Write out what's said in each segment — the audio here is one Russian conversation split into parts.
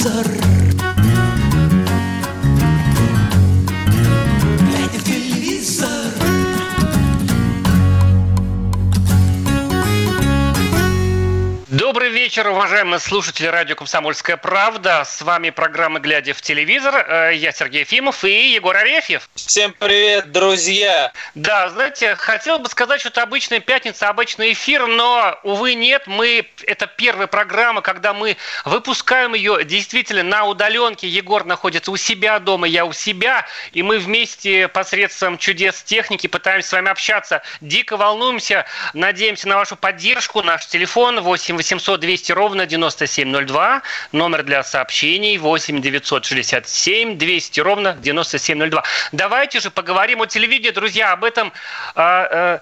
телевизор. Вечер, уважаемые слушатели радио «Комсомольская правда». С вами программа «Глядя в телевизор». Э, Я Сергей Ефимов и Егор Арефьев. Всем привет, друзья! Да, знаете, хотел бы сказать, что это обычная пятница, обычный эфир, но, увы, нет. Мы Это первая программа, когда мы выпускаем ее действительно на удаленке. Егор находится у себя дома, я у себя. И мы вместе посредством чудес техники пытаемся с вами общаться. Дико волнуемся, надеемся на вашу поддержку. Наш телефон 8 800 200 ровно 9702. Номер для сообщений 8 967 200 ровно 9702. Давайте же поговорим о телевидении, друзья, об этом, э, э,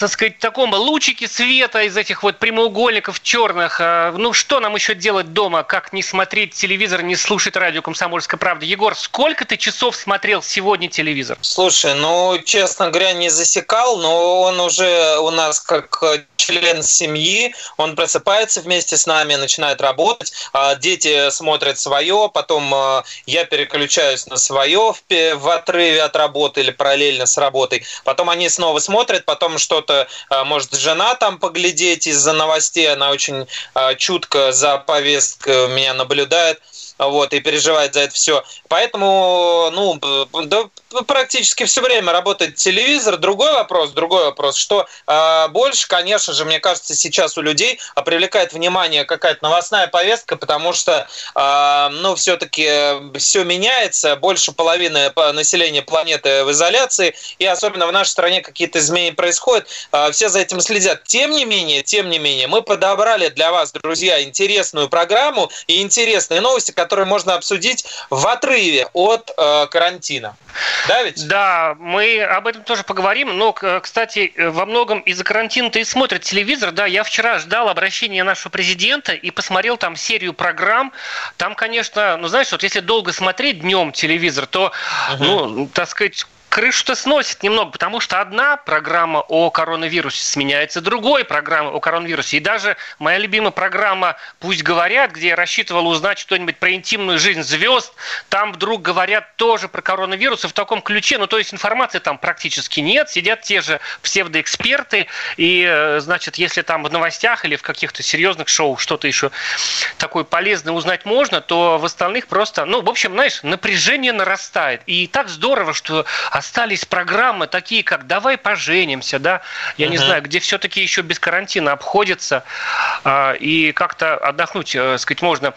так сказать, таком лучике света из этих вот прямоугольников черных. Э, ну, что нам еще делать дома, как не смотреть телевизор, не слушать радио «Комсомольская правда». Егор, сколько ты часов смотрел сегодня телевизор? Слушай, ну, честно говоря, не засекал, но он уже у нас как член семьи, он просыпается вместе с нами, начинает работать, а дети смотрят свое, потом а, я переключаюсь на свое в отрыве от работы или параллельно с работой, потом они снова смотрят, потом что-то а, может жена там поглядеть из-за новостей, она очень чутко за повесткой меня наблюдает, вот, и переживает за это все. Поэтому, ну, да, практически все время работает телевизор. Другой вопрос, другой вопрос, что э, больше, конечно же, мне кажется, сейчас у людей привлекает внимание какая-то новостная повестка, потому что, э, ну, все-таки все меняется, больше половины населения планеты в изоляции, и особенно в нашей стране какие-то изменения происходят, э, все за этим следят. Тем не менее, тем не менее, мы подобрали для вас, друзья, интересную программу и интересные новости, которые можно обсудить в отрыве от э, карантина. Да, ведь? Да, мы об этом тоже поговорим. Но, кстати, во многом из-за карантина-то и смотрят телевизор. Да, я вчера ждал обращения нашего президента и посмотрел там серию программ. Там, конечно, ну знаешь, вот если долго смотреть днем телевизор, то, угу. ну, так сказать, крышу-то сносит немного, потому что одна программа о коронавирусе сменяется другой программой о коронавирусе. И даже моя любимая программа «Пусть говорят», где я рассчитывал узнать что-нибудь про интимную жизнь звезд, там вдруг говорят тоже про коронавирус и в таком ключе. Ну, то есть информации там практически нет. Сидят те же псевдоэксперты. И, э, значит, если там в новостях или в каких-то серьезных шоу что-то еще такое полезное узнать можно, то в остальных просто, ну, в общем, знаешь, напряжение нарастает. И так здорово, что остались программы такие, как «Давай поженимся», да, я uh-huh. не знаю, где все-таки еще без карантина обходится, а, и как-то отдохнуть, э, сказать, можно.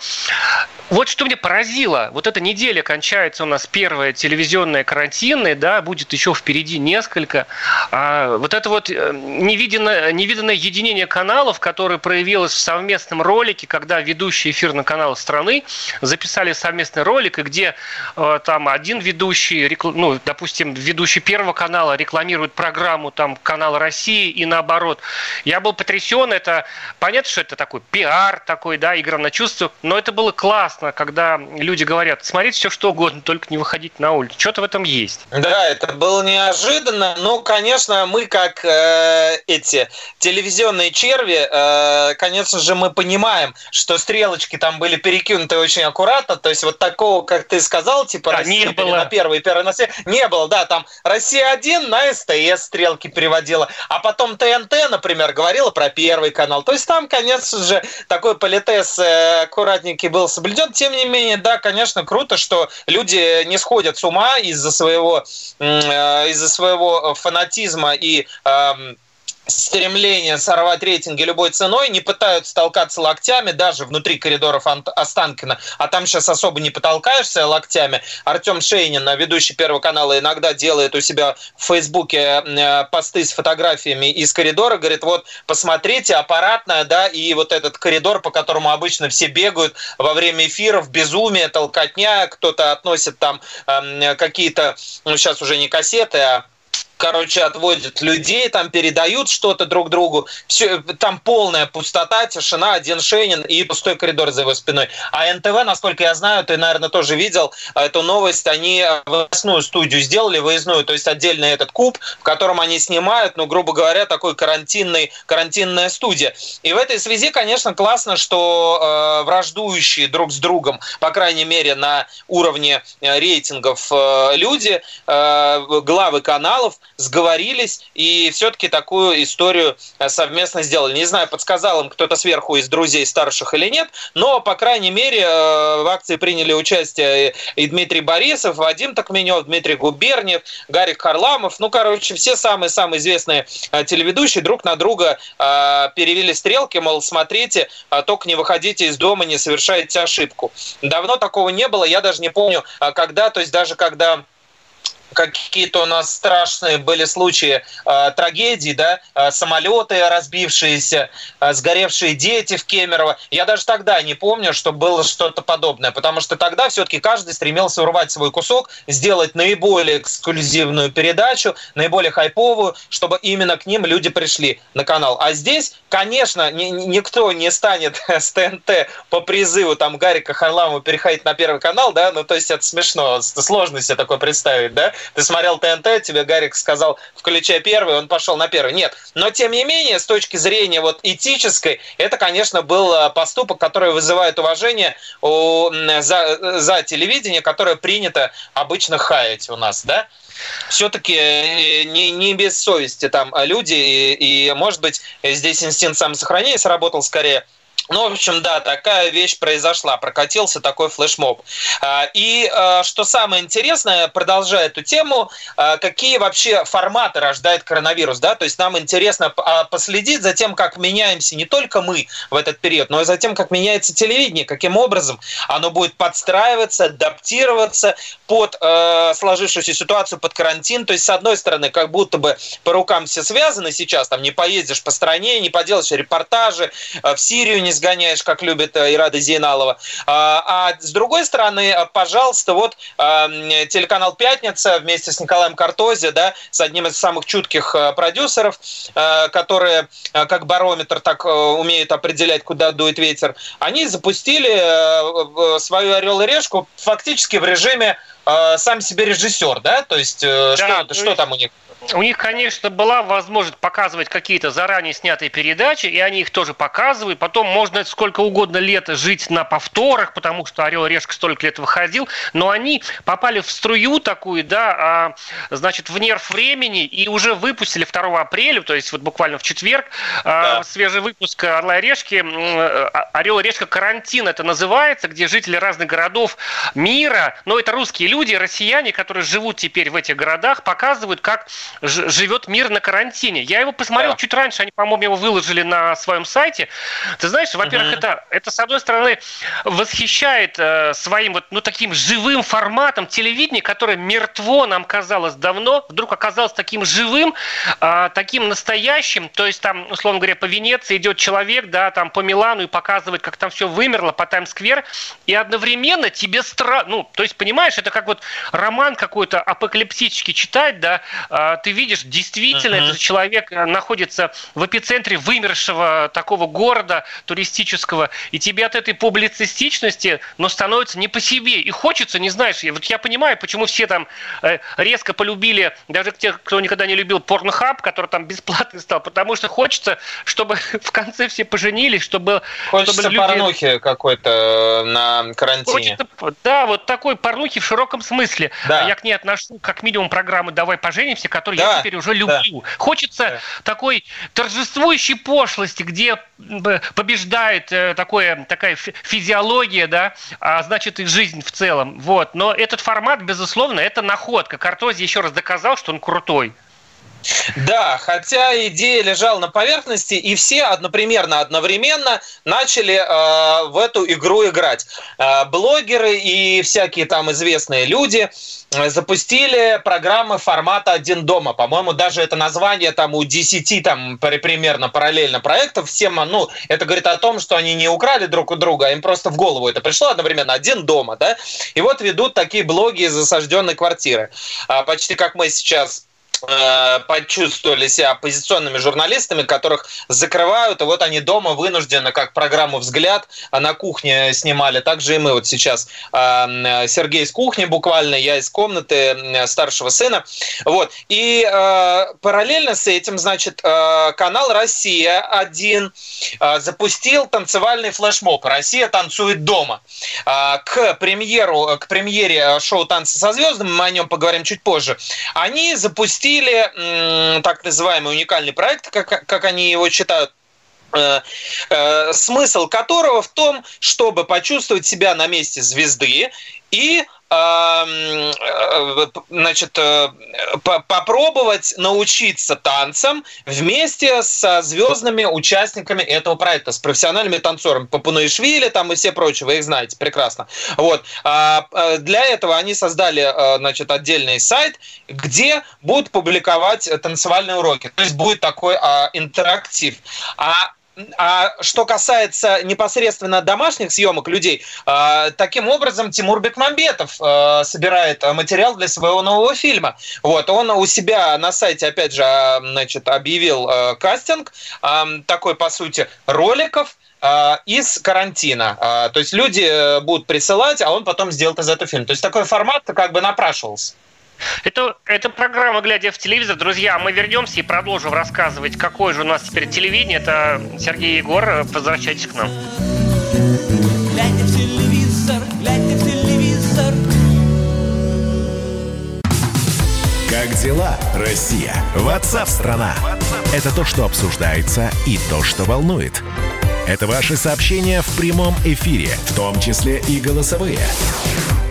Вот что меня поразило, вот эта неделя кончается у нас первая телевизионная карантинная, да, будет еще впереди несколько. А вот это вот э, невиденное, невиданное единение каналов, которое проявилось в совместном ролике, когда ведущие эфирного канала страны записали совместный ролик, и где э, там один ведущий, ну, допустим, ведущий Первого канала рекламирует программу там канала России и наоборот. Я был потрясен, это понятно, что это такой пиар такой, да, игра на чувства, но это было классно когда люди говорят, смотрите все что угодно, только не выходить на улицу. Что-то в этом есть. Да, это было неожиданно. Ну, конечно, мы как э, эти телевизионные черви, э, конечно же, мы понимаем, что стрелочки там были перекинуты очень аккуратно. То есть вот такого, как ты сказал, типа да, Россия не было. на первый, первый на не было, да, там Россия один на СТС стрелки переводила, а потом ТНТ, например, говорила про первый канал. То есть там, конечно же, такой политес э, аккуратненький был соблюден тем не менее, да, конечно, круто, что люди не сходят с ума из-за своего, э, из-за своего фанатизма и эм, стремление сорвать рейтинги любой ценой, не пытаются толкаться локтями даже внутри коридоров Останкина, а там сейчас особо не потолкаешься локтями. Артем Шейнин, ведущий Первого канала, иногда делает у себя в Фейсбуке э, посты с фотографиями из коридора, говорит, вот посмотрите, аппаратная, да, и вот этот коридор, по которому обычно все бегают во время эфиров, безумие, толкотня, кто-то относит там э, какие-то, ну сейчас уже не кассеты, а короче, отводят людей, там передают что-то друг другу. Все, там полная пустота, тишина, один Шейнин и пустой коридор за его спиной. А НТВ, насколько я знаю, ты, наверное, тоже видел эту новость, они выездную студию сделали, выездную, то есть отдельно этот куб, в котором они снимают, ну, грубо говоря, такой карантинный, карантинная студия. И в этой связи, конечно, классно, что э, враждующие друг с другом, по крайней мере, на уровне рейтингов э, люди, э, главы каналов, сговорились и все-таки такую историю э, совместно сделали. Не знаю, подсказал им кто-то сверху из друзей старших или нет, но, по крайней мере, э, в акции приняли участие и Дмитрий Борисов, Вадим Токменев, Дмитрий Губерниев, Гарик Харламов. Ну, короче, все самые-самые известные э, телеведущие друг на друга перевели стрелки, мол, смотрите, только не выходите из дома, не совершайте ошибку. Давно такого не было, я даже не помню, когда, то есть даже когда какие-то у нас страшные были случаи э, трагедий, да, э, самолеты разбившиеся, э, сгоревшие дети в Кемерово. Я даже тогда не помню, что было что-то подобное, потому что тогда все-таки каждый стремился урвать свой кусок, сделать наиболее эксклюзивную передачу, наиболее хайповую, чтобы именно к ним люди пришли на канал. А здесь, конечно, ни, никто не станет с ТНТ по призыву там Гарика Харламова переходить на Первый канал, да, ну то есть это смешно, сложно себе такое представить, да, ты смотрел ТНТ, тебе Гарик сказал, включай первый, он пошел на первый. Нет. Но, тем не менее, с точки зрения вот этической, это, конечно, был э, поступок, который вызывает уважение у, за, за телевидение, которое принято обычно хаять у нас, да? все-таки э, не, не без совести там люди, и, и, может быть, здесь инстинкт самосохранения сработал скорее, ну, в общем, да, такая вещь произошла, прокатился такой флешмоб. А, и а, что самое интересное, продолжая эту тему, а, какие вообще форматы рождает коронавирус, да, то есть нам интересно последить за тем, как меняемся не только мы в этот период, но и за тем, как меняется телевидение, каким образом оно будет подстраиваться, адаптироваться под сложившуюся ситуацию, под карантин, то есть с одной стороны, как будто бы по рукам все связаны сейчас, там не поездишь по стране, не поделаешь репортажи, в Сирию не сгоняешь, как любит э, Ирада Зейналова. А, а с другой стороны, э, пожалуйста, вот э, телеканал «Пятница» вместе с Николаем Картози, да, с одним из самых чутких продюсеров, которые как барометр так умеют определять, куда дует ветер, они запустили свою «Орел и решку» фактически в режиме сам себе режиссер, да? То есть да, что, что там у них? У них, конечно, была возможность показывать какие-то заранее снятые передачи, и они их тоже показывают. Потом можно сколько угодно лет жить на повторах, потому что «Орел и решка» столько лет выходил. Но они попали в струю такую, да, а, значит, в нерв времени, и уже выпустили 2 апреля, то есть вот буквально в четверг, а, да. свежий выпуск «Орла и решки», а, «Орел и решка. Карантин» это называется, где жители разных городов мира, но это русские люди, россияне, которые живут теперь в этих городах, показывают, как живет мир на карантине. Я его посмотрел да. чуть раньше, они, по-моему, его выложили на своем сайте. Ты знаешь, во-первых, угу. это, это, с одной стороны, восхищает э, своим вот, ну, таким живым форматом телевидения, которое мертво нам казалось давно, вдруг оказалось таким живым, э, таким настоящим. То есть там, условно говоря, по Венеции идет человек, да, там по Милану и показывает, как там все вымерло, по Таймс-сквер, и одновременно тебе страшно, ну, то есть, понимаешь, это как вот роман какой-то апокалиптический читать, да, э, ты видишь, действительно, uh-huh. этот человек э, находится в эпицентре вымершего такого города туристического, и тебе от этой публицистичности, но становится не по себе. И хочется, не знаешь, вот я понимаю, почему все там э, резко полюбили, даже те, кто никогда не любил порнхаб, который там бесплатный стал, потому что хочется, чтобы в конце все поженились, чтобы... Хочется чтобы люди... порнухи какой-то э, на карантине. Хочется, да, вот такой порнухи в широком смысле. Да. Я к ней отношу как минимум программы «Давай поженимся», который да. я теперь уже люблю. Да. Хочется да. такой торжествующей пошлости, где побеждает э, такое, такая физиология, да, а значит и жизнь в целом. Вот. Но этот формат, безусловно, это находка. Картози еще раз доказал, что он крутой. Да, хотя идея лежала на поверхности, и все однопримерно, одновременно начали э, в эту игру играть. Э, блогеры и всякие там известные люди э, запустили программы формата «Один дома». По-моему, даже это название там у 10 там примерно параллельно проектов. Всем, ну, это говорит о том, что они не украли друг у друга, а им просто в голову это пришло одновременно «Один дома», да? И вот ведут такие блоги из осажденной квартиры. А, почти как мы сейчас Э, почувствовали себя оппозиционными журналистами, которых закрывают, и вот они дома вынуждены, как программу «Взгляд» на кухне снимали. Также и мы вот сейчас. Э, Сергей из кухни буквально, я из комнаты старшего сына. Вот. И э, параллельно с этим, значит, канал «Россия-1» запустил танцевальный флешмоб «Россия танцует дома». К премьеру, к премьере шоу «Танцы со звездами», мы о нем поговорим чуть позже, они запустили запустили так называемый уникальный проект, как, как они его считают, э, э, смысл которого в том, чтобы почувствовать себя на месте звезды и значит, э, попробовать научиться танцам вместе со звездными участниками этого проекта, с профессиональными танцорами Папунуишвили там и все прочие, вы их знаете прекрасно. Вот. А, э, для этого они создали значит, отдельный сайт, где будут публиковать танцевальные уроки. То есть будет такой а, интерактив. А а что касается непосредственно домашних съемок людей, а, таким образом Тимур Бекмамбетов а, собирает материал для своего нового фильма. Вот, он у себя на сайте, опять же, а, значит, объявил кастинг такой, по сути, роликов, из карантина. То есть люди э, будут присылать, а он потом сделает из этого фильм. То есть такой формат как бы напрашивался. Это, это программа «Глядя в телевизор». Друзья, мы вернемся и продолжим рассказывать, какое же у нас теперь телевидение. Это Сергей Егор. Возвращайтесь к нам. Глядя в телевизор, глядя в телевизор. Как дела, Россия? Ватсап-страна! Это то, что обсуждается и то, что волнует. Это ваши сообщения в прямом эфире, в том числе и голосовые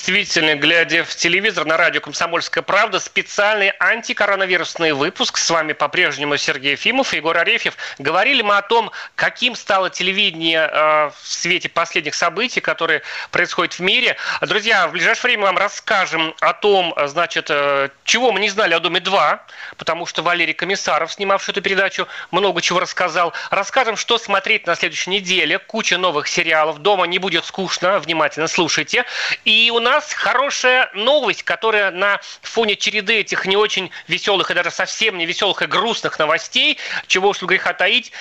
Действительно, глядя в телевизор на радио «Комсомольская правда», специальный антикоронавирусный выпуск. С вами по-прежнему Сергей Ефимов и Егор Арефьев. Говорили мы о том, каким стало телевидение э, в свете последних событий, которые происходят в мире. Друзья, в ближайшее время вам расскажем о том, значит, э, чего мы не знали о «Доме-2», потому что Валерий Комиссаров, снимавший эту передачу, много чего рассказал. Расскажем, что смотреть на следующей неделе. Куча новых сериалов. Дома не будет скучно. Внимательно слушайте. И у нас хорошая новость, которая на фоне череды этих не очень веселых и даже совсем не веселых и грустных новостей, чего уж греха таить,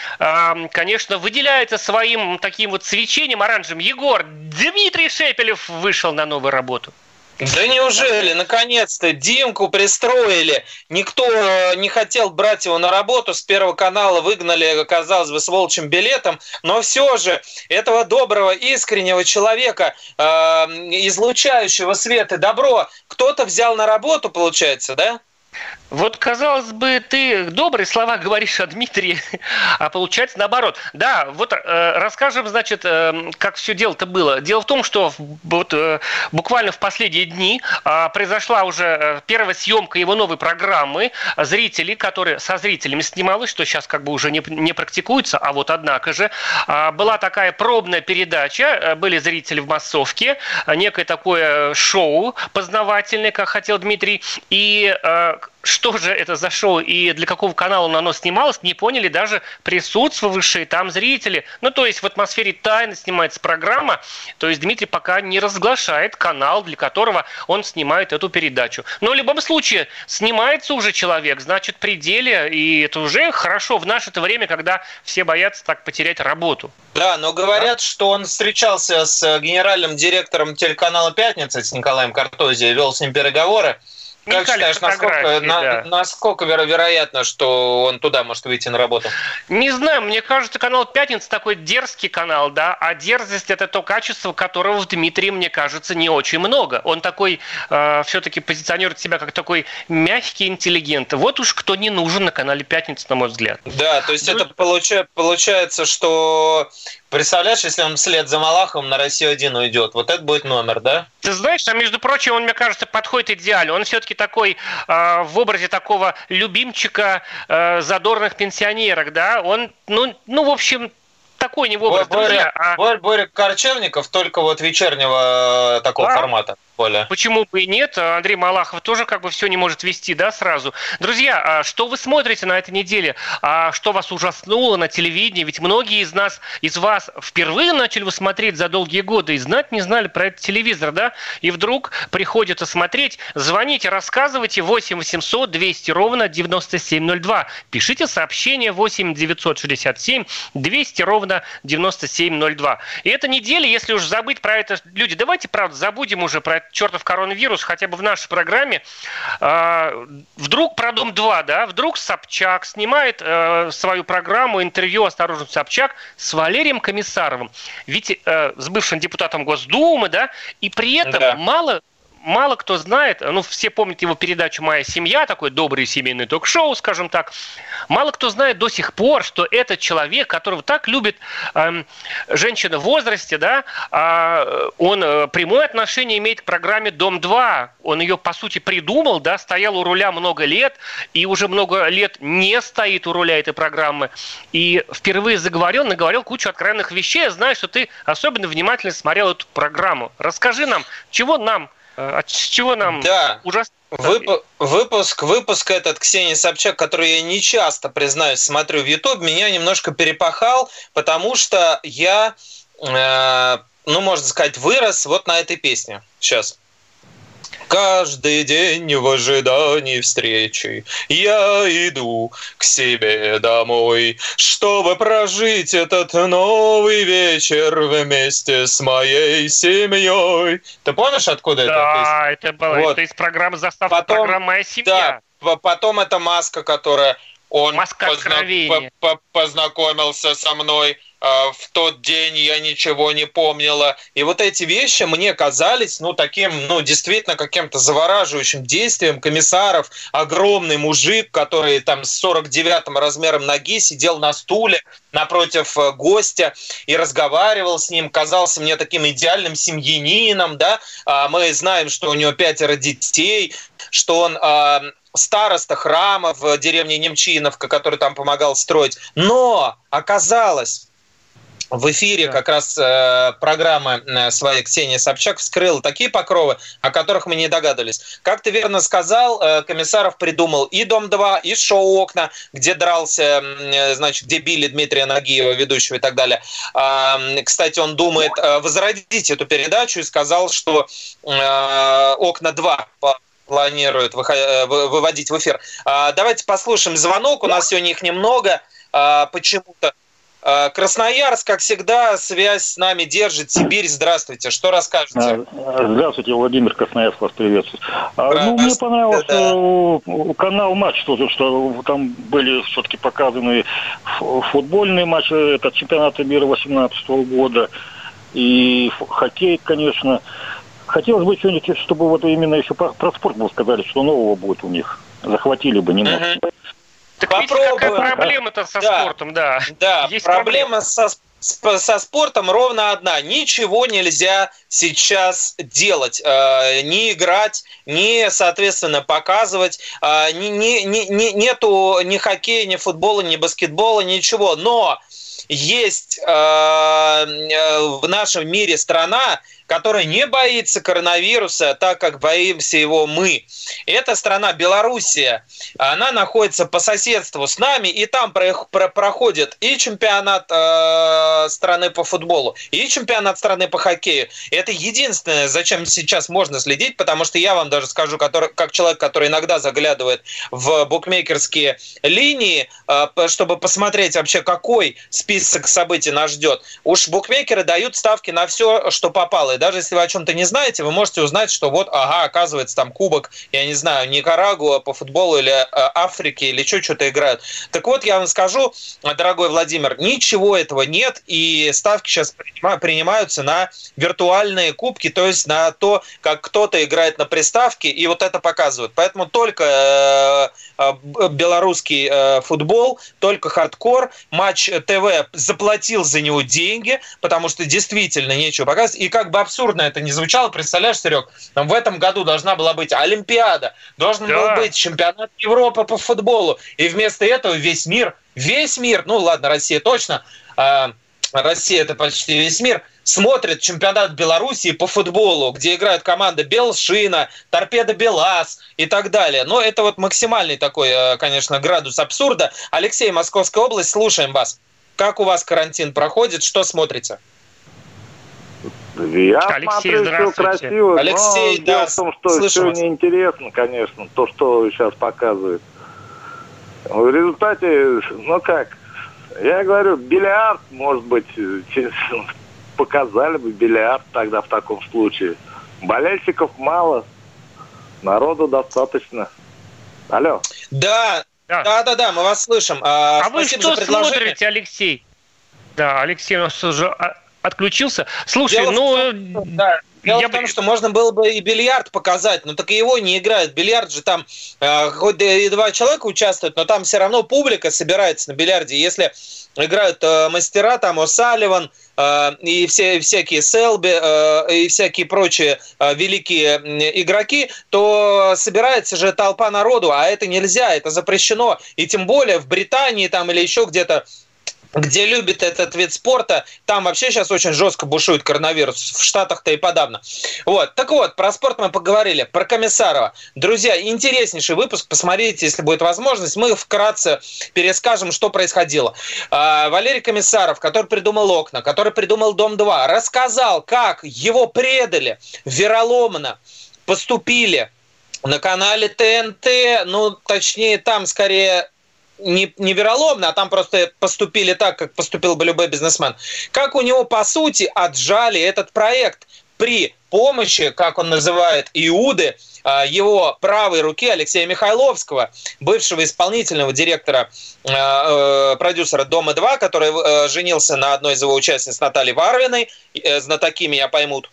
конечно, выделяется своим таким вот свечением оранжевым. Егор, Дмитрий Шепелев вышел на новую работу. Да неужели? Наконец-то Димку пристроили. Никто э, не хотел брать его на работу. С Первого канала выгнали, казалось бы, с волчьим билетом. Но все же этого доброго, искреннего человека, э, излучающего свет и добро, кто-то взял на работу, получается, да? Вот, казалось бы, ты добрые слова говоришь о Дмитрии, а получается наоборот. Да, вот э, расскажем, значит, э, как все дело-то было. Дело в том, что вот э, буквально в последние дни э, произошла уже э, первая съемка его новой программы. Зрители, которые со зрителями снималась, что сейчас как бы уже не, не практикуется, а вот однако же, э, была такая пробная передача, э, были зрители в массовке, э, некое такое шоу познавательное, как хотел Дмитрий, и э, что же это за шоу и для какого канала оно снималось, не поняли даже присутствовавшие там зрители. Ну, то есть в атмосфере тайны снимается программа, то есть Дмитрий пока не разглашает канал, для которого он снимает эту передачу. Но в любом случае, снимается уже человек, значит, пределе, и это уже хорошо в наше-то время, когда все боятся так потерять работу. Да, но говорят, да? что он встречался с генеральным директором телеканала «Пятница» с Николаем Картози, вел с ним переговоры. Как считаешь, насколько, да. насколько веро вероятно, что он туда может выйти на работу? Не знаю, мне кажется, канал «Пятница» такой дерзкий канал, да, а дерзость – это то качество, которого в Дмитрии, мне кажется, не очень много. Он такой, э, все-таки позиционирует себя как такой мягкий интеллигент. Вот уж кто не нужен на канале «Пятница», на мой взгляд. Да, то есть ну... это получается, что Представляешь, если он вслед за Малаховым на Россию один уйдет, вот это будет номер, да? Ты знаешь, а между прочим, он, мне кажется, подходит идеально. Он все-таки такой э, в образе такого любимчика э, задорных пенсионерок, да? Он, ну, ну, в общем, такой не в образ, Боря, друзья. А... Боря, Боря Корчевников только вот вечернего э, такого Да. формата. Коля. Почему бы и нет? Андрей Малахов тоже как бы все не может вести, да, сразу. Друзья, а что вы смотрите на этой неделе? А что вас ужаснуло на телевидении? Ведь многие из нас, из вас впервые начали вы смотреть за долгие годы и знать не знали про этот телевизор, да? И вдруг приходится смотреть. Звоните, рассказывайте 8 800 200 ровно 9702. Пишите сообщение 8 967 200 ровно 9702. И эта неделя, если уж забыть про это, люди, давайте, правда, забудем уже про этот чертов коронавирус, хотя бы в нашей программе. А, вдруг про Дом-2, да, вдруг Собчак снимает э, свою программу, интервью «Осторожно, Собчак» с Валерием Комиссаровым. Ведь э, с бывшим депутатом Госдумы, да, и при этом Да. мало мало кто знает, ну, все помнят его передачу «Моя семья», такое доброе семейное ток-шоу, скажем так. Мало кто знает до сих пор, что этот человек, которого так любит эм, женщина в возрасте, да, а, он э, прямое отношение имеет к программе «Дом-2». Он ее, по сути, придумал, да, стоял у руля много лет, и уже много лет не стоит у руля этой программы. И впервые заговорил, наговорил кучу откровенных вещей. Я знаю, что ты особенно внимательно смотрел эту программу. Расскажи нам, чего нам э, от чего нам Да. ужасно? Вып- выпуск, выпуск этот Ксении Собчак, который я не часто, признаюсь, смотрю в YouTube, меня немножко перепахал, потому что я, э, ну, можно сказать, вырос вот на этой песне. Сейчас. Каждый день в ожидании встречи я иду к себе домой, чтобы прожить этот новый вечер вместе с моей семьей. Ты помнишь, откуда это? Да, это было Вот. это из программы заставка Потом- программы «Моя семья». Да, потом это маска, которая он Маска откровения. по- по- познакомился со мной. А, В тот день я ничего не помнила. И вот эти вещи мне казались, ну, таким, ну, действительно каким-то завораживающим действием комиссаров. Огромный мужик, который там с 49-м размером ноги сидел на стуле напротив э, гостя и разговаривал с ним, казался мне таким идеальным семьянином, да. А Мы знаем, что у него пятеро детей, что он а, староста храма в деревне Немчиновка, который там помогал строить. Но оказалось, в эфире Да. как раз э, программы э, своей Ксения Собчак вскрыла такие покровы, о которых мы не догадывались. Как ты верно сказал, э, Комиссаров придумал и «Дом-2», и шоу «Окна», где дрался, э, значит, где били Дмитрия Нагиева, ведущего и так далее. М, Кстати, он думает э, возродить эту передачу и сказал, что э, «Окна-2» по- планирует выхо- э, вы- выводить в эфир. А, Давайте послушаем звонок, у нас сегодня их немного а, почему-то. А, Красноярск, как всегда, связь с нами держит. Сибирь, здравствуйте. Что расскажете? А, Здравствуйте, Владимир Красноярск вас приветствует. А, Ну, Здравствуйте, мне понравился да. э, канал матч тоже, что там были все-таки показаны футбольные матчи, это чемпионата мира 2018 года и хоккей, конечно. Хотелось бы что-нибудь, чтобы вот именно еще про, про спорт бы сказали, что нового будет у них. Захватили бы немного. Мгм. Так видите, какая Попробуем. проблема-то со Да. спортом, да. Да, Есть проблема со, с- со спортом ровно одна. Ничего нельзя сейчас делать. Э, не играть, не, соответственно, показывать. Э, ни- ни- ни- нету ни хоккея, ни футбола, ни баскетбола, ничего. Но есть э, э, в нашем мире страна, которая не боится коронавируса, так как боимся его мы. Это страна Белоруссия. Она находится по соседству с нами, и там про- про- проходит и чемпионат э, страны по футболу, и чемпионат страны по хоккею. Это единственное, зачем сейчас можно следить, потому что я вам даже скажу, который, как человек, который иногда заглядывает в букмекерские линии, э, чтобы посмотреть вообще, какой список событий нас ждет. Уж букмекеры дают ставки на все, что попало. И даже если вы о чем-то не знаете, вы можете узнать, что вот, ага, оказывается, там кубок, я не знаю, Никарагуа по футболу или э, Африки, или что, что-то играют. Так вот, я вам скажу, дорогой Владимир, ничего этого нет. и ставки сейчас принимаются на виртуальные кубки, то есть на то, как кто-то играет на приставке, и вот это показывают. Поэтому только э, э, белорусский э, футбол, только хардкор, матч ТВ заплатил за него деньги, потому что действительно нечего показывать. И как бы абсурдно это не звучало, представляешь, Серег, в этом году должна была быть Олимпиада, должен да. был быть чемпионат Европы по футболу, и вместо этого весь мир весь мир, ну ладно, Россия точно, а Россия это почти весь мир, смотрит чемпионат Белоруссии по футболу, где играют команды Белшина, Торпедо-БелАЗ и так далее. Но это вот максимальный такой, э, конечно, градус абсурда. Алексей, Московская область, слушаем вас. Как у вас карантин проходит? Что смотрите? Я Алексей, смотрю, все красиво. Алексей, но да, дело в том, что все неинтересно, конечно, то, что сейчас показывают. В результате, ну как, я говорю, бильярд, может быть, показали бы бильярд тогда в таком случае. Болельщиков мало, народу достаточно. Алло. Да, да, да, да, да мы вас слышим. А, а вы что смотрите, Алексей? Да, Алексей у нас уже отключился. Слушай, Дело ну... да, Дело я в том, что можно было бы и бильярд показать, но так и его не играют. Бильярд же там, э, хоть и два человека участвуют, но там все равно публика собирается на бильярде. Если играют э, мастера, там О'Салливан и все, всякие Селби э, и всякие прочие э, великие игроки, то собирается же толпа народу, а это нельзя, это запрещено. И тем более в Британии там или еще где-то где любит этот вид спорта, там вообще сейчас очень жестко бушует коронавирус, в Штатах-то и подавно. Вот, так вот, про спорт мы поговорили, про Комиссарова. Друзья, интереснейший выпуск, посмотрите, если будет возможность, мы вкратце перескажем, что происходило. А, Валерий Комиссаров, который придумал окна, который придумал Дом-2, рассказал, как его предали вероломно, поступили на канале ТНТ, ну, точнее, там скорее не, не вероломно, а там просто поступили так, как поступил бы любой бизнесмен. Как у него, по сути, отжали этот проект при помощи, как он называет, Иуды, а, его правой руки Алексея Михайловского, бывшего исполнительного директора, а, э, продюсера «Дома-2», который э, женился на одной из его участниц Натальи Варвиной, э, знатоки меня поймут.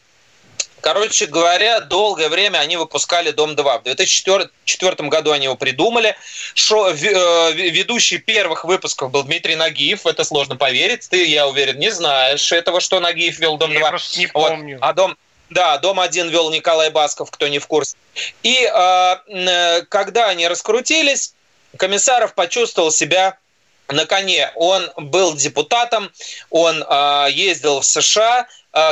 Короче говоря, долгое время они выпускали «Дом-2». В 2004 году они его придумали. Шо, э, ведущий первых выпусков был Дмитрий Нагиев. Это сложно поверить. Ты, я уверен, не знаешь этого, что Нагиев вел «Дом-2». Я просто не помню. Вот. А «Дом...» Да, дом один вел Николай Басков, кто не в курсе. И э, э когда они раскрутились, Комиссаров почувствовал себя на коне. Он был депутатом, он э, ездил в США, а,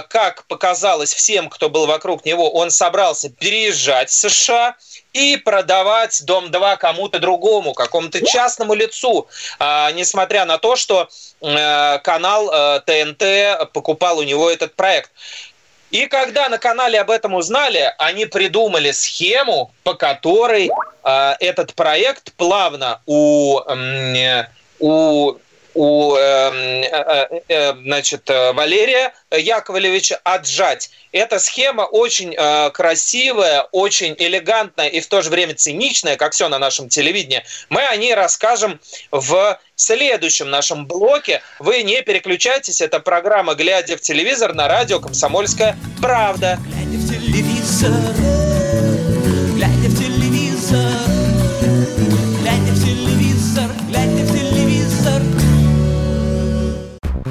как показалось всем, кто был вокруг него, он собрался переезжать в США и продавать Дом-2 кому-то другому, какому-то частному лицу, а, несмотря на то, что э, канал ТНТ э, покупал у него этот проект. И когда на канале об этом узнали, они придумали схему, по которой э, этот проект плавно у, у у эм, э, э, э, значит, Валерия Яковлевича отжать. Эта схема очень красивая, очень элегантная и в то же время циничная, как все на нашем телевидении. Мы о ней расскажем в следующем нашем блоке. Вы не переключайтесь, это программа «Глядя в телевизор» на радио «Комсомольская правда». Глядя в телевизор,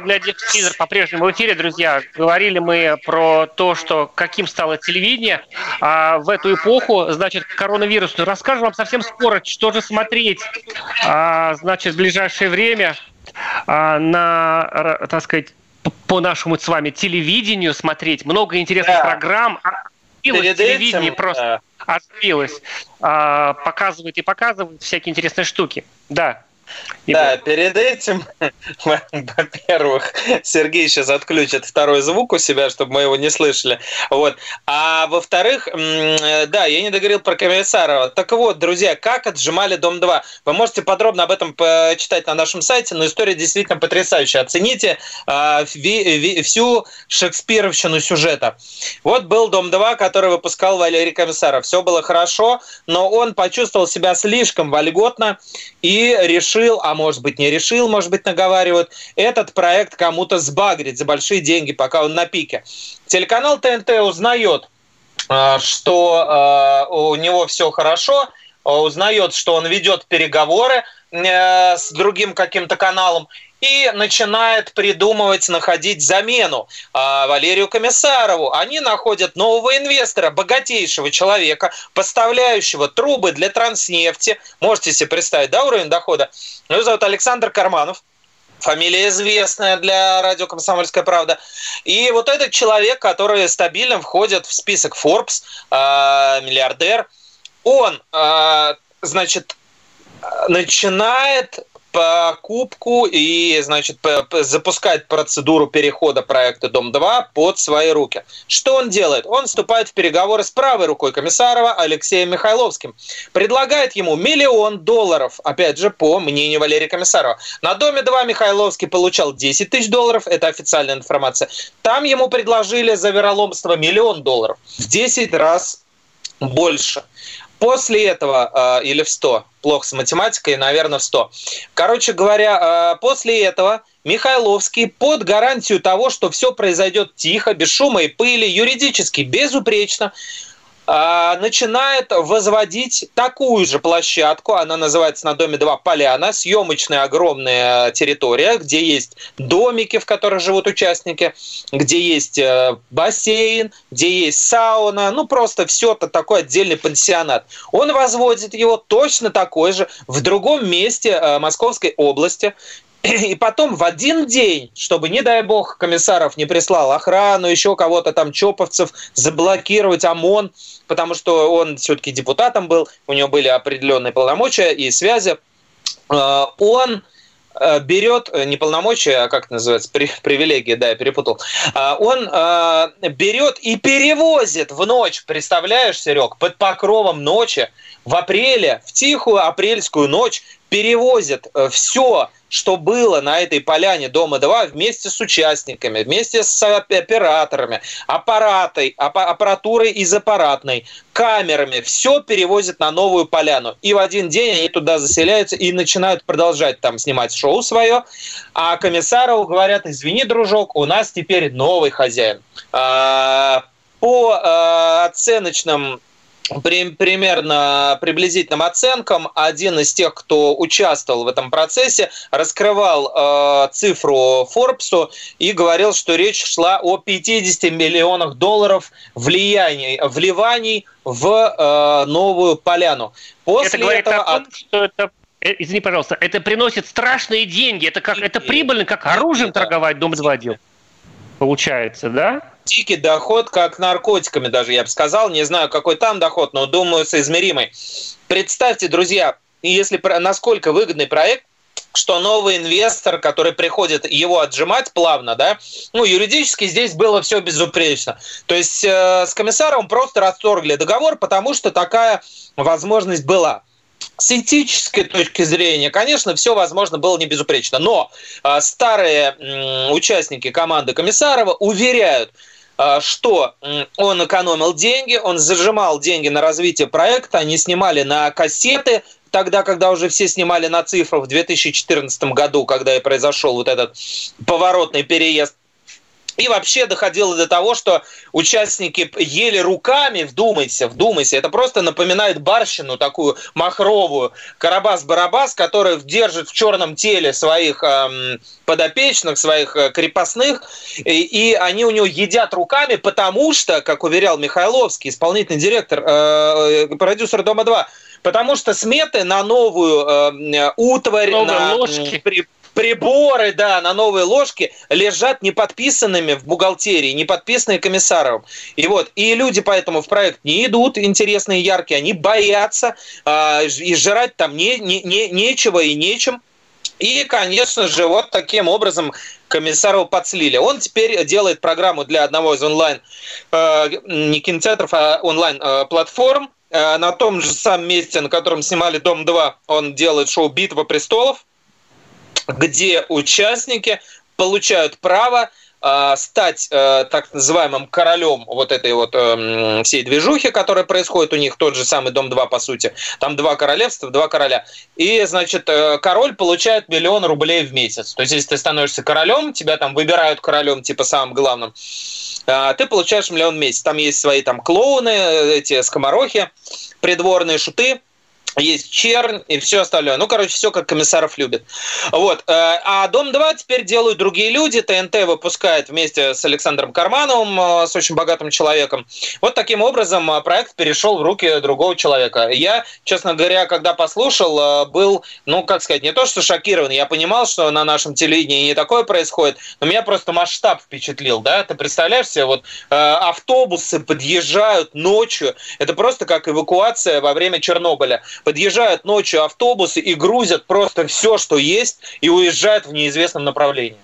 Программа «Глядя в телевизор» по-прежнему в эфире, друзья. Говорили мы про то, что каким стало телевидение а, в эту эпоху, значит, коронавирусную. Расскажем вам совсем скоро, что же смотреть, а, значит, в ближайшее время а, на, так сказать, по нашему с вами телевидению смотреть. Много интересных да. программ. Перед телевидение этим, просто да. оживилось. А, показывает и показывает всякие интересные штуки. Да. И да, был. перед этим, во-первых, Сергей сейчас отключит второй звук у себя, чтобы мы его не слышали. Вот. А во-вторых, да, я не договорил про Комиссарова. Так вот, друзья, как отжимали Дом-2? Вы можете подробно об этом почитать на нашем сайте, но история действительно потрясающая. Оцените э, всю шекспировщину сюжета. Вот был Дом-2, который выпускал Валерий Комиссаров. Все было хорошо, но он почувствовал себя слишком вольготно и решил решил, а может быть не решил, может быть наговаривают, этот проект кому-то сбагрить за большие деньги, пока он на пике. Телеканал ТНТ узнает, а, что а, у него все хорошо, узнает, что он ведет переговоры с другим каким-то каналом, и начинает придумывать, находить замену а, Валерию Комиссарову. Они находят нового инвестора, богатейшего человека, поставляющего трубы для транснефти. Можете себе представить, да, уровень дохода? Его зовут Александр Карманов. Фамилия известная для радио «Комсомольская правда». И вот этот человек, который стабильно входит в список Forbes, э, миллиардер, он, э, значит, начинает покупку и, значит, запускать процедуру перехода проекта Дом-2 под свои руки. Что он делает? Он вступает в переговоры с правой рукой Комиссарова Алексеем Михайловским. Предлагает ему миллион долларов, опять же, по мнению Валерия Комиссарова. На Доме-2 Михайловский получал 10 тысяч долларов, это официальная информация. Там ему предложили за вероломство миллион долларов. В 10 раз больше. После этого, э, или в 100, плохо с математикой, наверное, в 100. Короче говоря, э, после этого Михайловский под гарантию того, что все произойдет тихо, без шума и пыли, юридически безупречно, а, начинает возводить такую же площадку, она называется на доме 2 поляна, съемочная огромная территория, где есть домики, в которых живут участники, где есть э, бассейн, где есть сауна, ну просто все это такой отдельный пансионат. Он возводит его точно такой же в другом месте э, Московской области, и потом в один день, чтобы, не дай бог, комиссаров не прислал охрану, еще кого-то там, чоповцев, заблокировать ОМОН, потому что он все-таки депутатом был, у него были определенные полномочия и связи, э, он э, берет э, не полномочия, а как это называется, привилегии, да, я перепутал. Он берет и перевозит в ночь, представляешь, Серег, под покровом ночи, в апреле, в тихую апрельскую ночь перевозит все что было на этой поляне Дома-2 вместе с участниками, вместе с операторами, аппаратой, аппаратурой из аппаратной, камерами. Все перевозят на новую поляну. И в один день они туда заселяются и начинают продолжать там снимать шоу свое. А комиссару говорят, извини, дружок, у нас теперь новый хозяин. А, по а, оценочным при, примерно приблизительным оценкам один из тех, кто участвовал в этом процессе, раскрывал э, цифру Форбсу и говорил, что речь шла о 50 миллионах долларов влияний, вливаний в э, новую поляну. После это говорит этого о том, что это э, Извини, пожалуйста, это приносит страшные деньги. Это как это прибыльно, как оружием торговать Дом 2 дел. Получается, да? дикий доход, как наркотиками даже, я бы сказал. Не знаю, какой там доход, но думаю, соизмеримый. Представьте, друзья, если насколько выгодный проект, что новый инвестор, который приходит его отжимать плавно, да, ну, юридически здесь было все безупречно. То есть э, с комиссаром просто расторгли договор, потому что такая возможность была. С этической точки зрения, конечно, все возможно было не безупречно, но э, старые участники команды Комиссарова уверяют, а, что он экономил деньги, он зажимал деньги на развитие проекта, они снимали на кассеты, тогда, когда уже все снимали на цифру в 2014 году, когда и произошел вот этот поворотный переезд И вообще доходило до того, что участники ели руками, вдумайся, вдумайся, это просто напоминает барщину такую махровую, Карабас-Барабас, который держит в черном теле своих эм, подопечных, своих э, крепостных, и, и они у него едят руками, потому что, как уверял Михайловский, исполнительный директор, э, э продюсер «Дома-2», потому что сметы на новую э, утварь, Новые на ложки. При, приборы, да, на новые ложки лежат неподписанными в бухгалтерии, не подписанные комиссаром. И вот, и люди поэтому в проект не идут, интересные, яркие, они боятся, э, и жрать там не, не, не, нечего и нечем. И, конечно же, вот таким образом комиссару подслили. Он теперь делает программу для одного из онлайн, э, не кинотеатров, а онлайн-платформ. Э, на том же самом месте, на котором снимали «Дом-2», он делает шоу «Битва престолов», где участники получают право э, стать э, так называемым королем вот этой вот э, всей движухи, которая происходит у них, тот же самый Дом-2, по сути. Там два королевства, два короля. И, значит, э, король получает миллион рублей в месяц. То есть, если ты становишься королем, тебя там выбирают королем, типа самым главным, э, ты получаешь миллион в месяц. Там есть свои там клоуны, э, эти скоморохи, придворные шуты, есть чернь и все остальное. Ну, короче, все как комиссаров любят. Вот. Э, а Дом-2 теперь делают другие люди. ТНТ выпускает вместе с Александром Кармановым, э, с очень богатым человеком. Вот таким образом э, проект перешел в руки другого человека. Я, честно говоря, когда послушал, был, ну, как сказать, не то что шокирован. Я понимал, что на нашем телевидении не такое происходит, но меня просто масштаб впечатлил, да? Ты представляешь себе, вот автобусы подъезжают ночью. Это просто как эвакуация во время Чернобыля подъезжают ночью автобусы и грузят просто все, что есть, и уезжают в неизвестном направлении.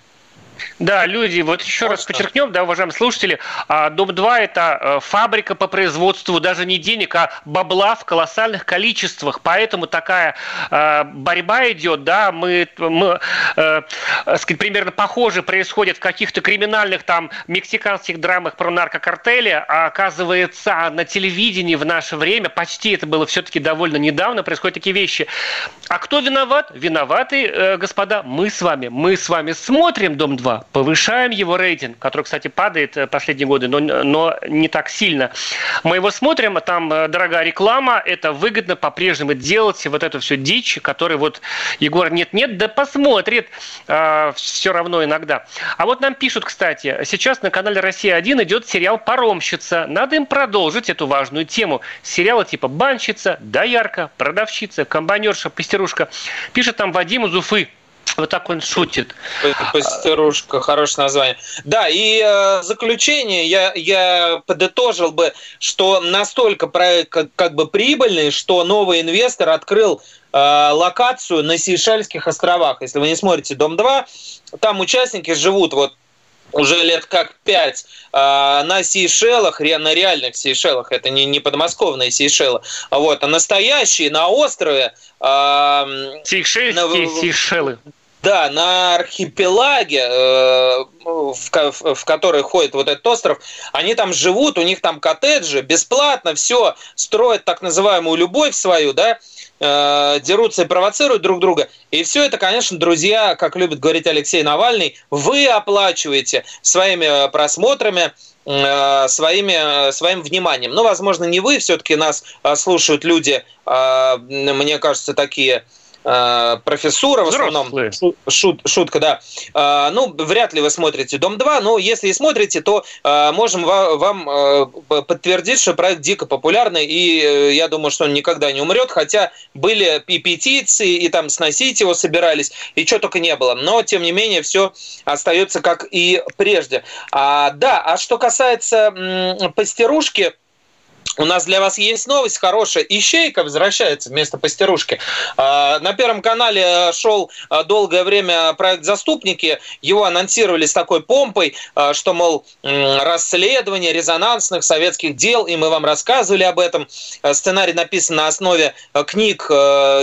Да, люди, вот еще Просто. раз подчеркнем, да, уважаемые слушатели, а, Дом-2 – это э, фабрика по производству даже не денег, а бабла в колоссальных количествах. Поэтому такая э, борьба идет, да, мы, мы э, сказать, примерно похоже происходит в каких-то криминальных там мексиканских драмах про наркокартели, а оказывается на телевидении в наше время, почти это было все-таки довольно недавно, происходят такие вещи. А кто виноват? Виноваты, господа, мы с вами. Мы с вами смотрим Дом-2, 2. Повышаем его рейтинг, который, кстати, падает э, последние годы, но, но не так сильно. Мы его смотрим, а там э, дорогая реклама, это выгодно по-прежнему делать вот эту всю дичь, которую вот Егор нет-нет, да посмотрит э, все равно иногда. А вот нам пишут, кстати, сейчас на канале «Россия-1» идет сериал «Паромщица». Надо им продолжить эту важную тему. Сериалы типа «Банщица», «Доярка», «Продавщица», «Комбайнерша», «Пастерушка». Пишет там Вадим из Уфы. Вот так он шутит. Пастерушка, хорошее название. Да, и э, заключение я, я подытожил бы, что настолько проект как, как бы прибыльный, что новый инвестор открыл э, локацию на Сейшельских островах. Если вы не смотрите «Дом-2», там участники живут вот уже лет как пять э, на Сейшелах, на реальных Сейшелах, это не, не подмосковные Сейшелы, а вот, а настоящие на острове. Э, Сейшельские на, Сейшелы. Да, на архипелаге, э, в, который ходит вот этот остров, они там живут, у них там коттеджи, бесплатно все, строят так называемую любовь свою, да, э, дерутся и провоцируют друг друга. И все это, конечно, друзья, как любит говорить Алексей Навальный, вы оплачиваете своими просмотрами, э, своими, своим вниманием. Ну, возможно, не вы, все-таки нас слушают люди, мне кажется, такие профессура в основном. Шут, шутка, да. Э, ну, вряд ли вы смотрите «Дом-2», но если и смотрите, то э, можем вам подтвердить, что проект дико популярный, и я думаю, что он никогда не умрет, хотя были и петиции, и там сносить его собирались, и что только не было. Но, тем не менее, все остается как и прежде. А, да, а что касается м, пастерушки, у нас для вас есть новость хорошая. Ищейка возвращается вместо пастерушки. А, на Первом канале шел э, долгое время проект «Заступники». Его анонсировали с такой помпой, э, что, мол, расследование резонансных советских дел, и мы вам рассказывали об этом. Сценарий написан на основе книг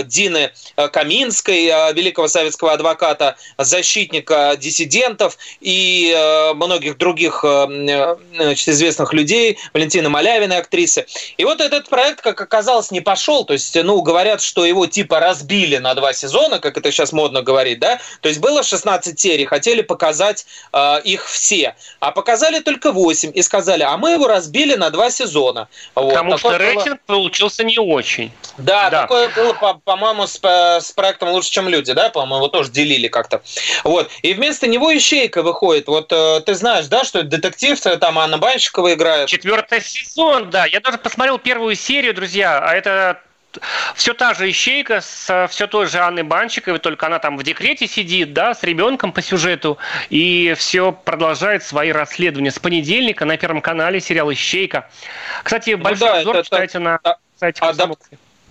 Дины Каминской, великого советского адвоката, защитника диссидентов и многих других значит, известных людей, Валентины Малявиной, актрисы. И вот этот проект, как оказалось, не пошел. То есть, ну, говорят, что его типа разбили на два сезона, как это сейчас модно говорить, да? То есть было 16 серий, хотели показать э, их все. А показали только 8 и сказали, а мы его разбили на два сезона. Вот. Потому такое что рейтинг было... получился не очень. Да, да. такое было, по- по-моему, с, с проектом «Лучше, чем люди», да? По-моему, его тоже делили как-то. Вот. И вместо него Ищейка выходит. Вот э, ты знаешь, да, что детектив, там Анна Банщикова играет. Четвертый сезон, да. Я даже посмотрел первую серию, друзья, а это все та же ищейка с все той же Анной Банчиковой, только она там в декрете сидит, да, с ребенком по сюжету, и все продолжает свои расследования. С понедельника на Первом канале сериал «Ищейка». Кстати, ну большой да, обзор это, читайте это, на сайте адап...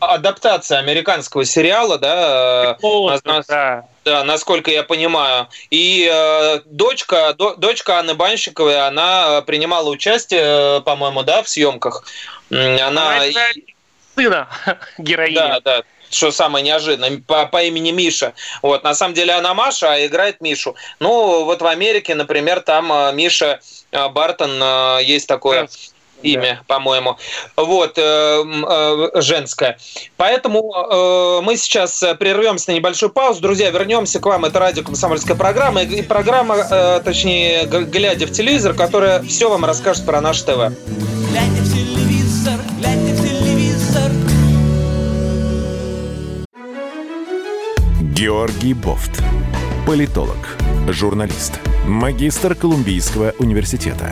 Адаптация американского сериала, да, О, на, да. да, насколько я понимаю. И э, дочка, до, дочка Анны Банщиковой, она принимала участие, по-моему, да, в съемках. Она... она сына героини. Да, да что самое неожиданное, по, по имени Миша. Вот, на самом деле она Маша, а играет Мишу. Ну, вот в Америке, например, там э, Миша э, Бартон э, есть такое имя, да. по-моему. Вот, э, э, женское. Поэтому э, мы сейчас прервемся на небольшую паузу. Друзья, вернемся к вам. Это радио «Комсомольская программа». И программа, точнее, глядя в телевизор, которая все вам расскажет про наш ТВ. Глядя в телевизор, глядя в Георгий Бофт. Политолог, журналист, магистр Колумбийского университета,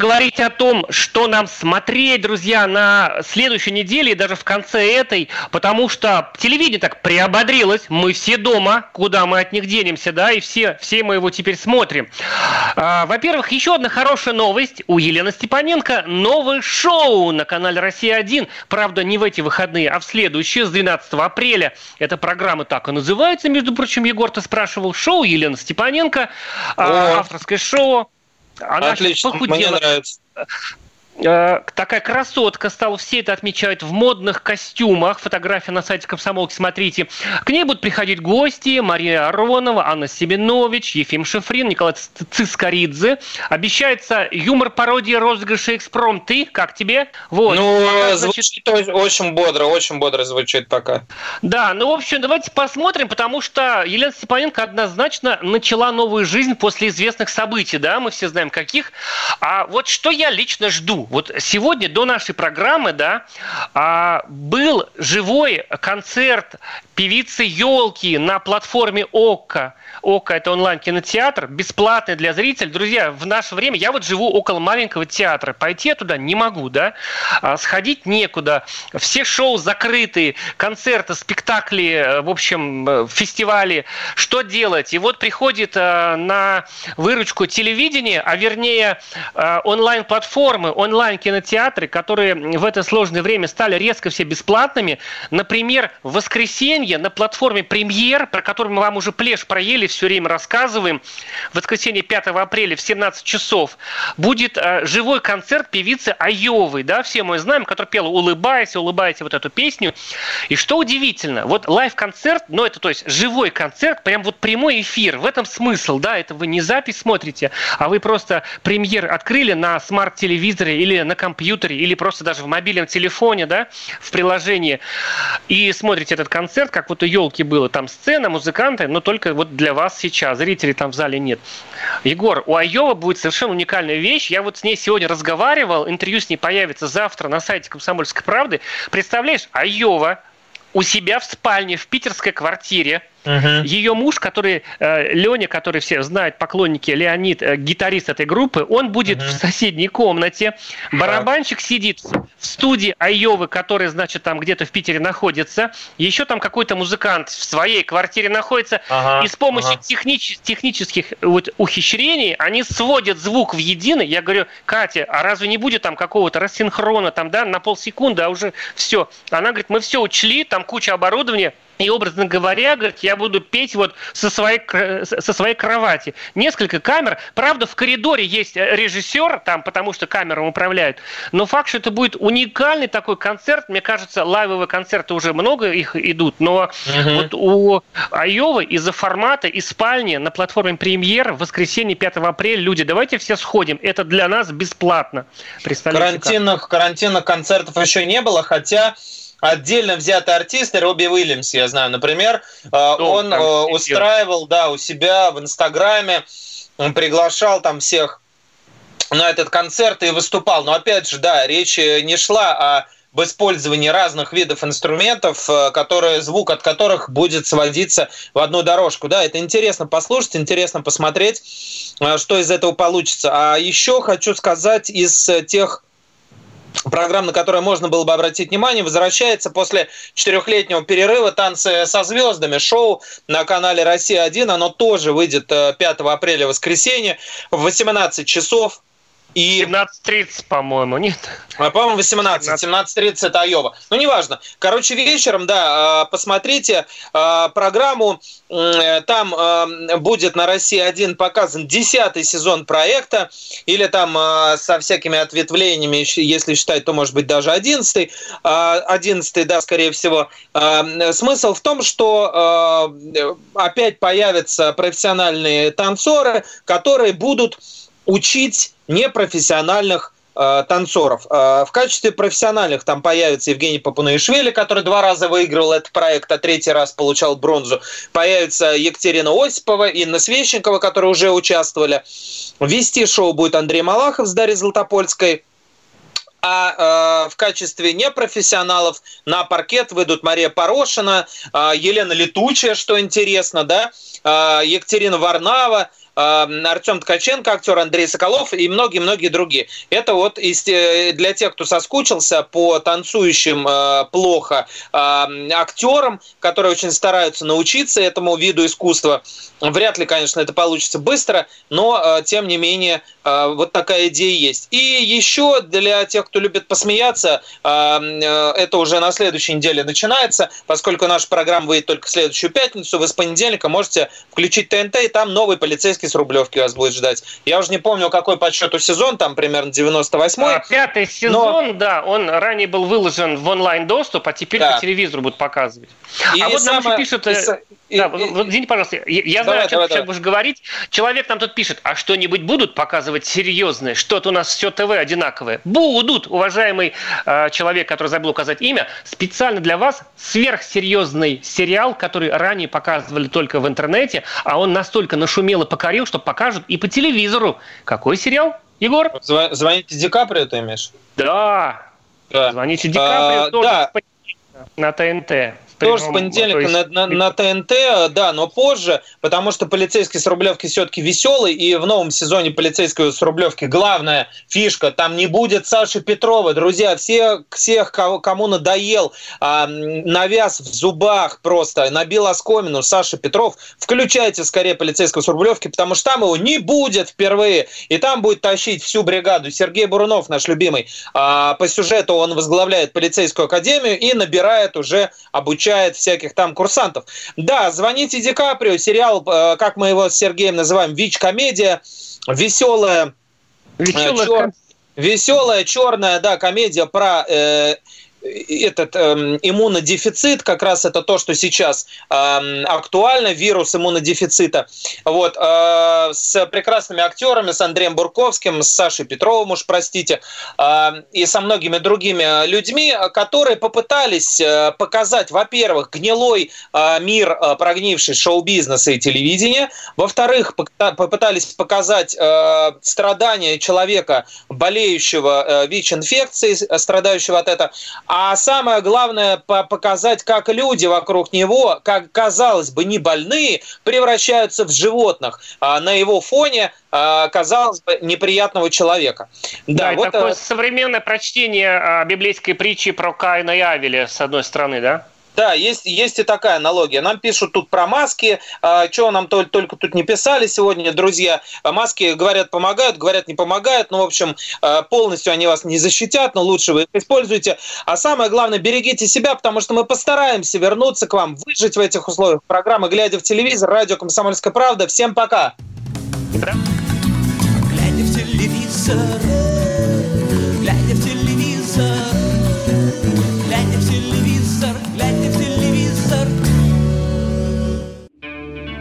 Говорить о том, что нам смотреть, друзья, на следующей неделе и даже в конце этой, потому что телевидение так приободрилось, мы все дома, куда мы от них денемся, да, и все, все мы его теперь смотрим. А, во-первых, еще одна хорошая новость. У Елены Степаненко новое шоу на канале «Россия-1». Правда, не в эти выходные, а в следующие, с 12 апреля. Эта программа так и называется, между прочим, Егор, ты спрашивал. Шоу Елены Степаненко, а, авторское шоу. Она Отлично, мне нравится. Э, такая красотка стала, все это отмечают в модных костюмах. Фотография на сайте Комсомолки, смотрите. К ней будут приходить гости. Мария Аронова, Анна Семенович, Ефим Шифрин, Николай Цискоридзе. Обещается юмор, пародия, розыгрыши, экспром. Ты, как тебе? Вот. Ну, пока, звучит значит... очень бодро, очень бодро звучит пока. Да, ну, в общем, давайте посмотрим, потому что Елена Степаненко однозначно начала новую жизнь после известных событий, да, мы все знаем каких. А вот что я лично жду? Вот сегодня до нашей программы, да, а, был живой концерт певицы Елки на платформе ОККО. ОККО – это онлайн-кинотеатр, бесплатный для зрителей. Друзья, в наше время я вот живу около маленького театра. Пойти я туда не могу, да? А сходить некуда. Все шоу закрыты, концерты, спектакли, э, в общем, э, фестивали. Что делать? И вот приходит э, на выручку телевидение, а вернее онлайн-платформы, онлайн-кинотеатры, которые в это сложное время стали резко все бесплатными. Например, в воскресенье на платформе «Премьер», про которую мы вам уже плешь проели, все время рассказываем, в воскресенье 5 апреля в 17 часов будет э, живой концерт певицы Айовой, да, все мы знаем, которая пела «Улыбайся, улыбайся» вот эту песню. И что удивительно, вот лайв-концерт, ну это то есть живой концерт, прям вот прямой эфир, в этом смысл, да, это вы не запись смотрите, а вы просто премьер открыли на смарт-телевизоре или на компьютере, или просто даже в мобильном телефоне, да, в приложении, и смотрите этот концерт, как вот у елки было, там сцена, музыканты, но только вот для вас сейчас, зрителей там в зале нет. Егор, у Айова будет совершенно уникальная вещь, я вот с ней сегодня разговаривал, интервью с ней появится завтра на сайте Комсомольской правды. Представляешь, Айова у себя в спальне в питерской квартире – Uh-huh. Ее муж, который э, Леня, который все знают, поклонники Леонид, э, гитарист этой группы, он будет uh-huh. в соседней комнате. Барабанщик uh-huh. сидит в студии Айовы, которая, значит, там где-то в Питере находится. Еще там какой-то музыкант в своей квартире находится. Uh-huh. И с помощью uh-huh. технич- технических вот, ухищрений они сводят звук в единый. Я говорю, Катя, а разве не будет там какого-то рассинхрона там, да, на полсекунды, а уже все. Она говорит, мы все учли, там куча оборудования. И, образно говоря, говорит, я буду петь вот со своей, со своей кровати. Несколько камер. Правда, в коридоре есть режиссер, там, потому что камерам управляют. Но факт, что это будет уникальный такой концерт, мне кажется, лайвовые концерты уже много их идут, но угу. вот у Айовы из-за формата и спальни на платформе премьер в воскресенье 5 апреля люди, давайте все сходим, это для нас бесплатно. Карантинных, карантинных концертов еще не было, хотя отдельно взятый артист, Робби Уильямс, я знаю, например, ну, он там, э, устраивал, да, у себя в Инстаграме, он приглашал там всех на этот концерт и выступал. Но опять же, да, речь не шла о об использовании разных видов инструментов, э, которые, звук от которых будет сводиться в одну дорожку. Да, это интересно послушать, интересно посмотреть, что из этого получится. А еще хочу сказать из тех программ, на которые можно было бы обратить внимание, возвращается после четырехлетнего перерыва «Танцы со звездами». Шоу на канале «Россия-1». Оно тоже выйдет 5 э, апреля, воскресенье, в 18 часов. И... 17.30, по-моему, нет? А, по-моему, 18. 17.30 это Айова. Ну, неважно. Короче, вечером, да, а, посмотрите а, программу. Там будет на России один показан десятый сезон проекта. Или там со всякими ответвлениями, если считать, то может быть даже одиннадцатый. Одиннадцатый, да, скорее всего. Смысл в том, что опять появятся профессиональные танцоры, которые будут учить непрофессиональных э, танцоров. Э, в качестве профессиональных там появится Евгений Папунаишвили, который два раза выиграл этот проект, а третий раз получал бронзу. Появится Екатерина Осипова, Инна Свещенкова, которые уже участвовали. Вести шоу будет Андрей Малахов с Дарьей Златопольской. А э, в качестве непрофессионалов на паркет выйдут Мария Порошина, э, Елена Летучая, что интересно, да, э, Екатерина Варнава, Артем Ткаченко, актер Андрей Соколов и многие-многие другие. Это вот э, для тех, кто соскучился по танцующим э, плохо актерам, которые очень стараются научиться этому виду искусства. Вряд ли, конечно, это получится быстро, но э, тем не менее вот такая идея есть. И еще для тех, кто любит посмеяться, это уже на следующей неделе начинается, поскольку наша программа выйдет только в следующую пятницу, вы с понедельника можете включить ТНТ, и там новый полицейский с Рублевки вас будет ждать. Я уже не помню, какой по счету сезон, там примерно 98-й. А, пятый сезон, но... да, он ранее был выложен в онлайн-доступ, а теперь да. по телевизору будут показывать. И а вот нам самое... еще пишут... Э, и, да, и, вот, извините, пожалуйста, я, я давай, знаю, о чем ты будешь говорить. Человек нам тут пишет, а что-нибудь будут показывать серьезное? Что-то у нас все ТВ одинаковое. Будут, уважаемый э, человек, который забыл указать имя, специально для вас сверхсерьезный сериал, который ранее показывали только в интернете, а он настолько нашумел и покорил, что покажут и по телевизору. Какой сериал, Егор? Звоните Ди Каприо, ты имеешь? Да. да. Звоните Ди Каприо а, тоже да. на ТНТ. Тоже с понедельника есть... на, на, на ТНТ, да, но позже, потому что полицейский с Рублевки все-таки веселый, и в новом сезоне полицейского с Рублевки главная фишка, там не будет Саши Петрова, друзья, все, всех, кого, кому надоел а, навяз в зубах просто, набил оскомину Саша Петров, включайте скорее полицейского с Рублевки, потому что там его не будет впервые, и там будет тащить всю бригаду. Сергей Бурунов, наш любимый, а, по сюжету он возглавляет полицейскую академию и набирает уже обучение обучает всяких там курсантов. Да, звоните Ди Каприо, сериал, э, как мы его с Сергеем называем, ВИЧ-комедия, веселая, веселая, чер... веселая черная, да, комедия про э, этот э, иммунодефицит, как раз это то, что сейчас э, актуально, вирус иммунодефицита. Вот, э, с прекрасными актерами, с Андреем Бурковским, с Сашей Петровым, уж простите, э, и со многими другими людьми, которые попытались э, показать, во-первых, гнилой э, мир э, прогнивший шоу-бизнеса и телевидения, во-вторых, попытались показать э, страдания человека, болеющего э, ВИЧ-инфекцией, страдающего от этого, А самое главное по- показать, как люди вокруг него, как казалось бы, не больные, превращаются в животных а, на его фоне, а, казалось бы, неприятного человека. Да, Да, вот такое э, современное прочтение а, библейской притчи про Каина и Авеля, с одной стороны, да? Да, есть, есть и такая аналогия. Нам пишут тут про маски. Чего нам только, только тут не писали сегодня, друзья. А Маски, говорят, помогают, говорят, не помогают. Ну, в общем, а, полностью они вас не защитят, но лучше вы их используйте. А самое главное, берегите себя, потому что мы постараемся вернуться к вам, выжить в этих условиях. Программа «Глядя в телевизор», радио «Комсомольская правда». Всем пока! Глядя в телевизор,